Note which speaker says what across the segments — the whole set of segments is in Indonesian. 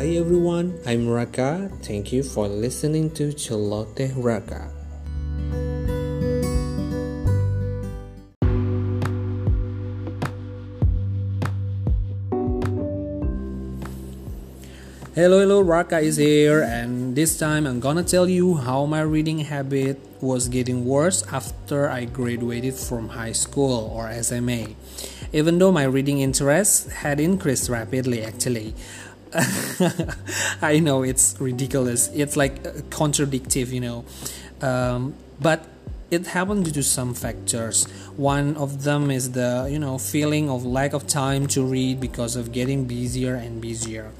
Speaker 1: Hi everyone, I'm Raka. Thank you for listening to Celote Raka. Hello, hello, Raka is here, and this time I'm gonna tell you how my reading habit was getting worse after I graduated from high school or SMA. Even though my reading interest had increased rapidly, actually. I know it's ridiculous, it's like contradictive, you know. Um, but it happened due to some factors. One of them is the you know feeling of lack of time to read because of getting busier and busier.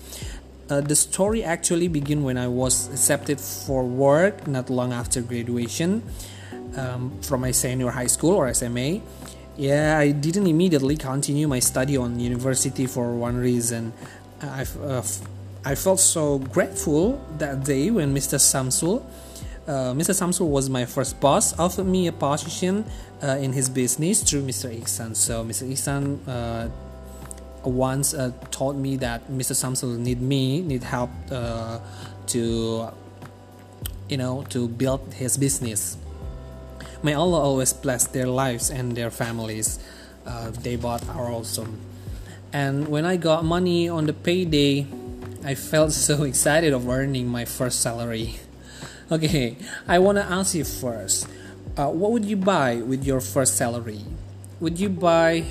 Speaker 1: Uh, the story actually began when I was accepted for work not long after graduation um, from my senior high school or SMA. Yeah, I didn't immediately continue my study on university for one reason. I, uh, I felt so grateful that day when Mr. Samsul, uh, Mr. Samsul was my first boss, offered me a position uh, in his business through Mr. Iksan. So Mr. Iksan uh, once uh, told me that Mr. Samsul need me, need help uh, to, you know, to build his business. May Allah always bless their lives and their families. They both are awesome. And when I got money on the payday, I felt so excited of earning my first salary. Okay, I want to ask you first. Uh, what would you buy with your first salary? Would you buy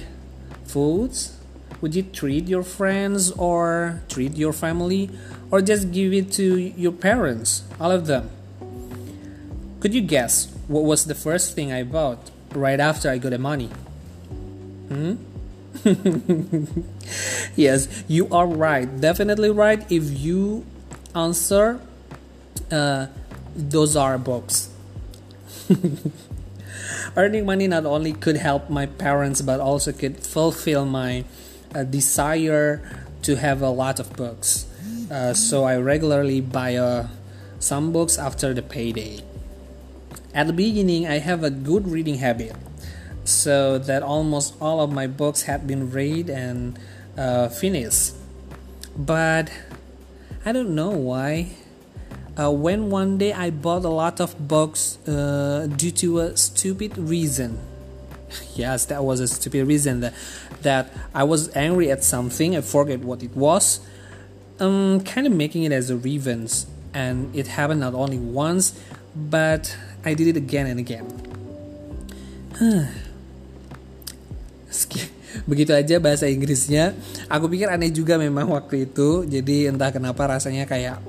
Speaker 1: foods? Would you treat your friends or treat your family or just give it to your parents, all of them? Could you guess what was the first thing I bought right after I got the money? Hmm? yes, you are right. Definitely right if you answer uh, those are books. Earning money not only could help my parents but also could fulfill my a desire to have a lot of books. Uh, so I regularly buy uh, some books after the payday. At the beginning, I have a good reading habit, so that almost all of my books had been read and uh, finished. But I don't know why. Uh, when one day I bought a lot of books uh, due to a stupid reason yes, that was a stupid reason that that I was angry at something. I forget what it was. Um, kind of making it as a revenge, and it happened not only once, but I did it again and again. Begitu aja bahasa Inggrisnya. Aku pikir aneh juga memang waktu itu. Jadi entah kenapa rasanya kayak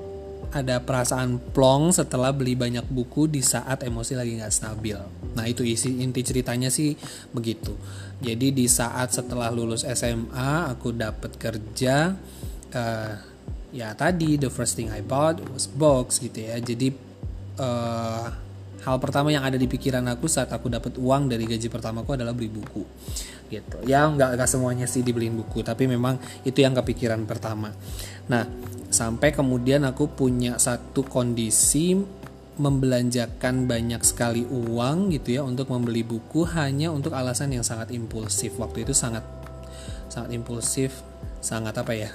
Speaker 1: ada perasaan plong setelah beli banyak buku di saat emosi lagi nggak stabil. Nah itu isi inti ceritanya sih begitu. Jadi di saat setelah lulus SMA aku dapat kerja, uh, ya tadi the first thing I bought was box gitu ya. Jadi uh, hal pertama yang ada di pikiran aku saat aku dapat uang dari gaji pertamaku adalah beli buku gitu. Ya nggak nggak semuanya sih dibeliin buku tapi memang itu yang kepikiran pertama. Nah sampai kemudian aku punya satu kondisi membelanjakan banyak sekali uang gitu ya untuk membeli buku hanya untuk alasan yang sangat impulsif. Waktu itu sangat sangat impulsif sangat apa ya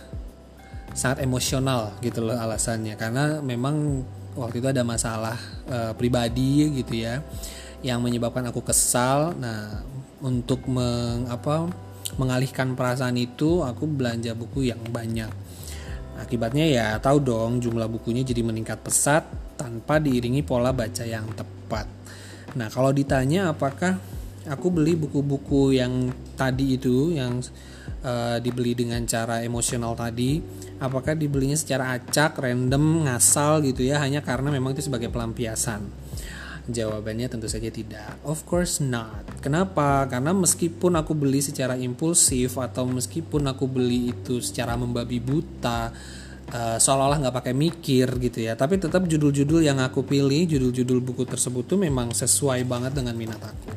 Speaker 1: sangat emosional gitu loh alasannya. Karena memang waktu itu ada masalah e, pribadi gitu ya yang menyebabkan aku kesal. Nah untuk meng, apa, mengalihkan perasaan itu aku belanja buku yang banyak. Akibatnya ya tahu dong jumlah bukunya jadi meningkat pesat tanpa diiringi pola baca yang tepat. Nah kalau ditanya apakah aku beli buku-buku yang tadi itu yang uh, dibeli dengan cara emosional tadi apakah dibelinya secara acak random ngasal gitu ya hanya karena memang itu sebagai pelampiasan Jawabannya tentu saja tidak. Of course not. Kenapa? Karena meskipun aku beli secara impulsif atau meskipun aku beli itu secara membabi buta, uh, seolah-olah nggak pakai mikir gitu ya. Tapi tetap judul-judul yang aku pilih, judul-judul buku tersebut tuh memang sesuai banget dengan minat aku.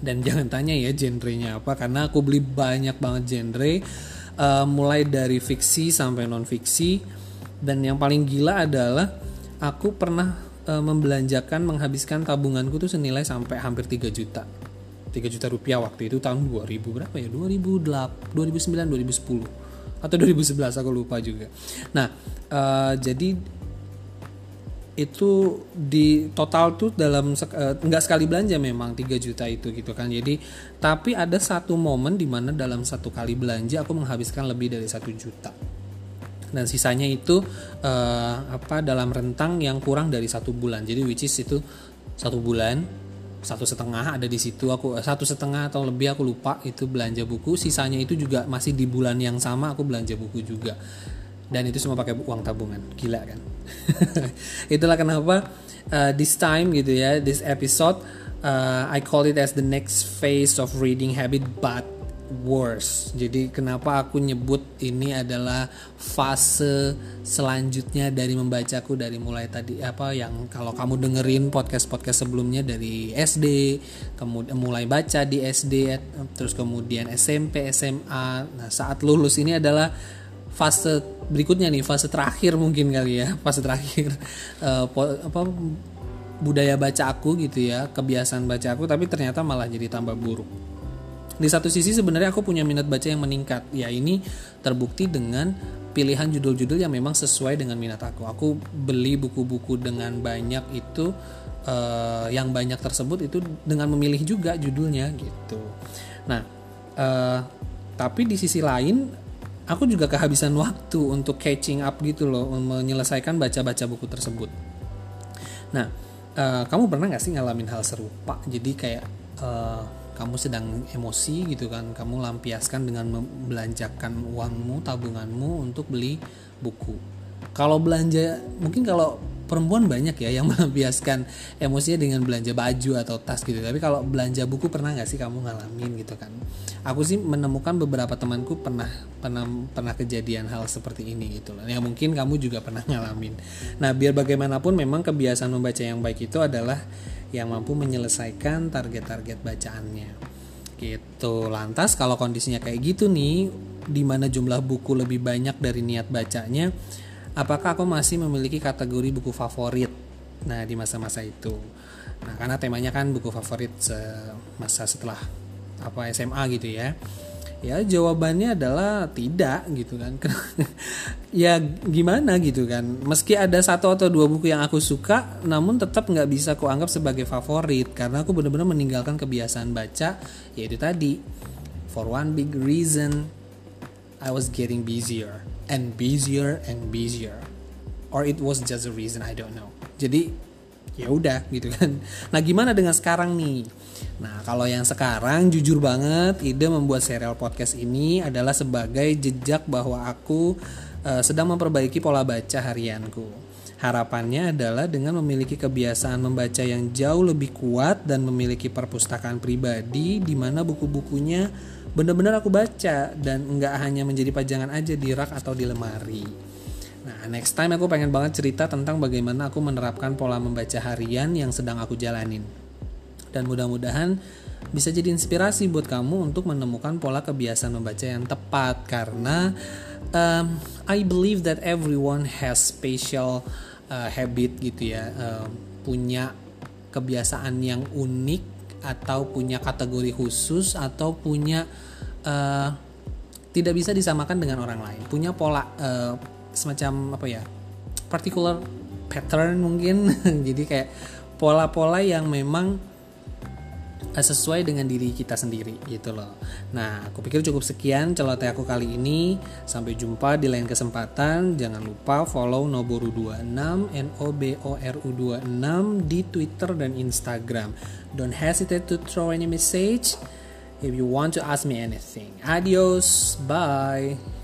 Speaker 1: Dan jangan tanya ya genrenya apa, karena aku beli banyak banget genre, uh, mulai dari fiksi sampai non fiksi. Dan yang paling gila adalah aku pernah e, membelanjakan menghabiskan tabunganku tuh senilai sampai hampir 3 juta. 3 juta rupiah waktu itu tahun 2000 berapa ya? 2008 2009 2010 atau 2011 aku lupa juga. Nah uh, jadi itu di total tuh dalam uh, nggak sekali belanja memang 3 juta itu gitu kan. Jadi tapi ada satu momen di mana dalam satu kali belanja aku menghabiskan lebih dari satu juta dan sisanya itu uh, apa dalam rentang yang kurang dari satu bulan. Jadi which is itu satu bulan satu setengah ada di situ. Aku satu setengah atau lebih aku lupa itu belanja buku. Sisanya itu juga masih di bulan yang sama aku belanja buku juga. Dan itu semua pakai uang tabungan. Gila kan? Itulah kenapa uh, this time gitu ya this episode uh, I call it as the next phase of reading habit but worse. Jadi kenapa aku nyebut ini adalah fase selanjutnya dari membacaku dari mulai tadi apa yang kalau kamu dengerin podcast-podcast sebelumnya dari SD, kemudian mulai baca di SD terus kemudian SMP, SMA. Nah, saat lulus ini adalah fase berikutnya nih, fase terakhir mungkin kali ya, fase terakhir uh, apa budaya baca aku gitu ya, kebiasaan baca aku tapi ternyata malah jadi tambah buruk di satu sisi sebenarnya aku punya minat baca yang meningkat. Ya ini terbukti dengan pilihan judul-judul yang memang sesuai dengan minat aku. Aku beli buku-buku dengan banyak itu uh, yang banyak tersebut itu dengan memilih juga judulnya gitu. Nah uh, tapi di sisi lain aku juga kehabisan waktu untuk catching up gitu loh menyelesaikan baca-baca buku tersebut. Nah uh, kamu pernah nggak sih ngalamin hal serupa? Jadi kayak uh, kamu sedang emosi gitu kan kamu lampiaskan dengan membelanjakan uangmu tabunganmu untuk beli buku kalau belanja mungkin kalau perempuan banyak ya yang melampiaskan emosinya dengan belanja baju atau tas gitu tapi kalau belanja buku pernah nggak sih kamu ngalamin gitu kan aku sih menemukan beberapa temanku pernah pernah pernah kejadian hal seperti ini gitu loh ya mungkin kamu juga pernah ngalamin nah biar bagaimanapun memang kebiasaan membaca yang baik itu adalah yang mampu menyelesaikan target-target bacaannya. Gitu. Lantas kalau kondisinya kayak gitu nih, di mana jumlah buku lebih banyak dari niat bacanya, apakah aku masih memiliki kategori buku favorit? Nah, di masa-masa itu. Nah, karena temanya kan buku favorit masa setelah apa SMA gitu ya. Ya jawabannya adalah tidak gitu kan. Ya gimana gitu kan. Meski ada satu atau dua buku yang aku suka namun tetap nggak bisa aku anggap sebagai favorit. Karena aku benar-benar meninggalkan kebiasaan baca yaitu tadi for one big reason I was getting busier and busier and busier. Or it was just a reason I don't know. Jadi ya udah gitu kan. Nah gimana dengan sekarang nih? Nah, kalau yang sekarang jujur banget ide membuat serial podcast ini adalah sebagai jejak bahwa aku uh, sedang memperbaiki pola baca harianku. Harapannya adalah dengan memiliki kebiasaan membaca yang jauh lebih kuat dan memiliki perpustakaan pribadi di mana buku-bukunya benar-benar aku baca dan nggak hanya menjadi pajangan aja di rak atau di lemari. Nah, next time aku pengen banget cerita tentang bagaimana aku menerapkan pola membaca harian yang sedang aku jalanin dan mudah-mudahan bisa jadi inspirasi buat kamu untuk menemukan pola kebiasaan membaca yang tepat karena um, I believe that everyone has special uh, habit gitu ya uh, punya kebiasaan yang unik atau punya kategori khusus atau punya uh, tidak bisa disamakan dengan orang lain. Punya pola uh, semacam apa ya particular pattern mungkin. Jadi kayak pola-pola yang memang sesuai dengan diri kita sendiri gitu loh. Nah, aku pikir cukup sekian celoteh aku kali ini. Sampai jumpa di lain kesempatan. Jangan lupa follow Noboru26 N O B O R U 26 di Twitter dan Instagram. Don't hesitate to throw any message if you want to ask me anything. Adios. Bye.